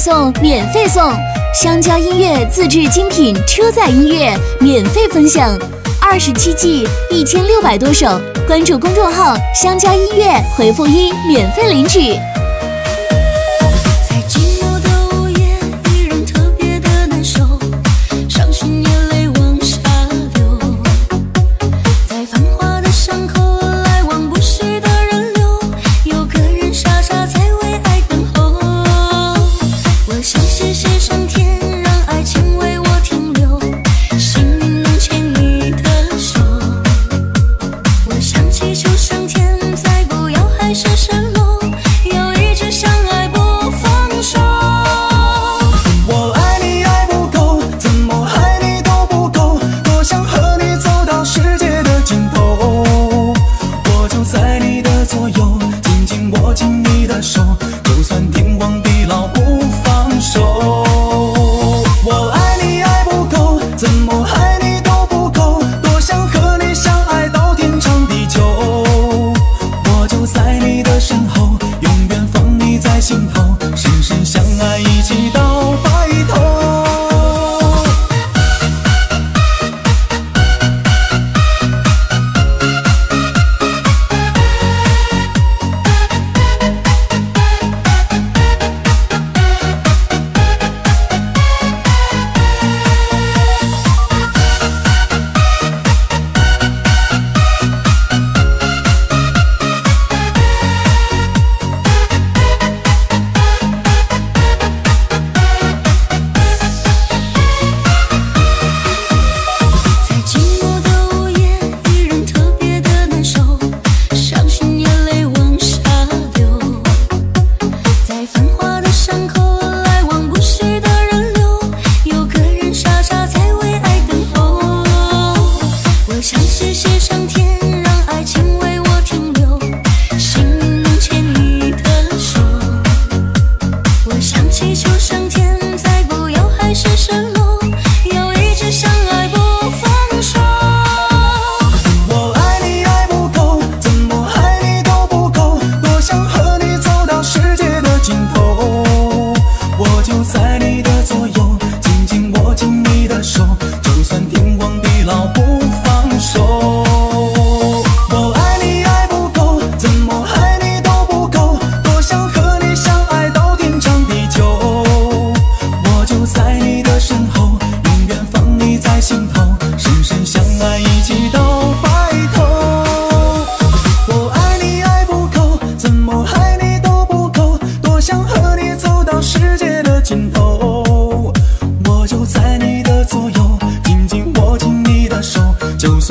送，免费送！香蕉音乐自制精品车载音乐免费分享，二十七 G，一千六百多首。关注公众号“香蕉音乐”，回复一免费领取。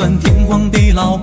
就算天荒地老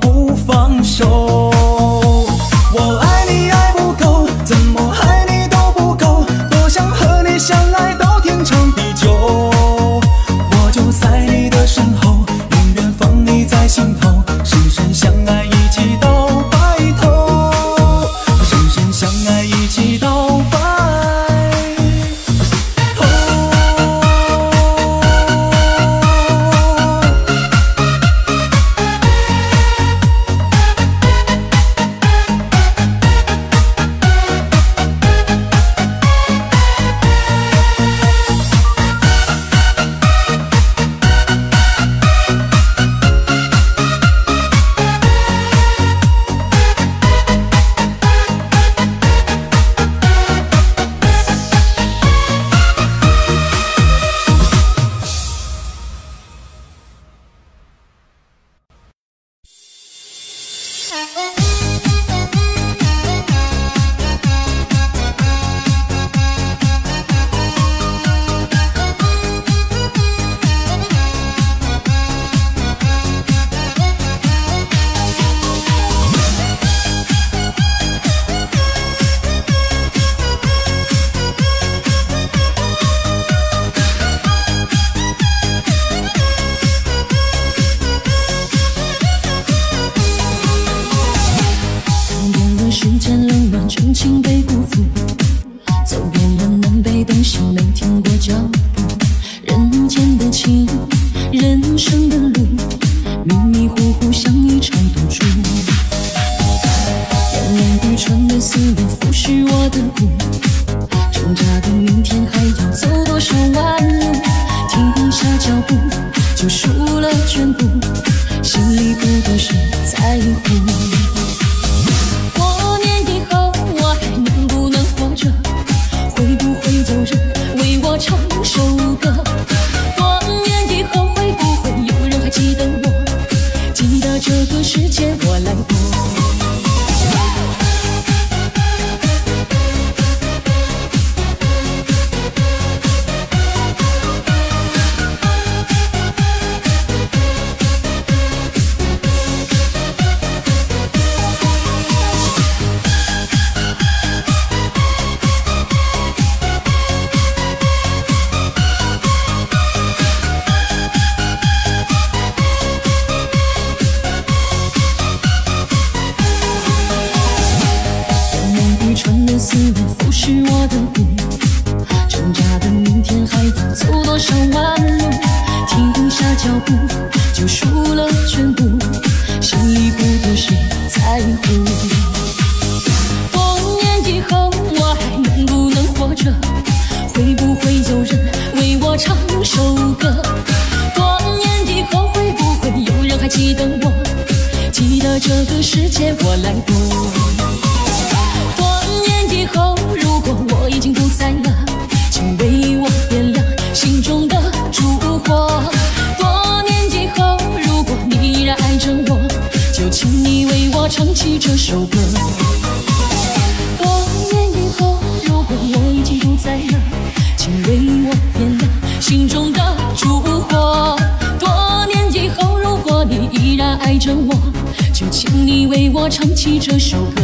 起这首歌。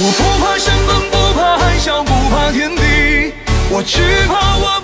我不怕山崩不怕海啸不怕天地。我只怕我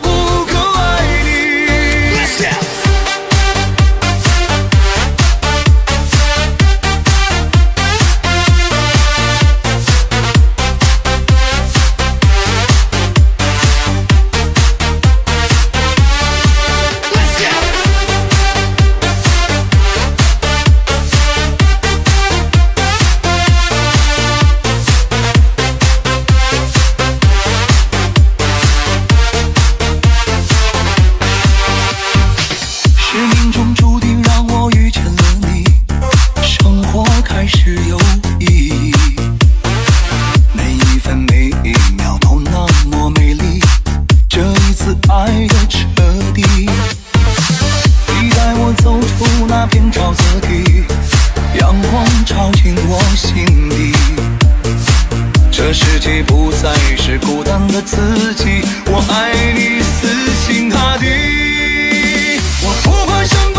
的自己我爱你死心塌地我不怕生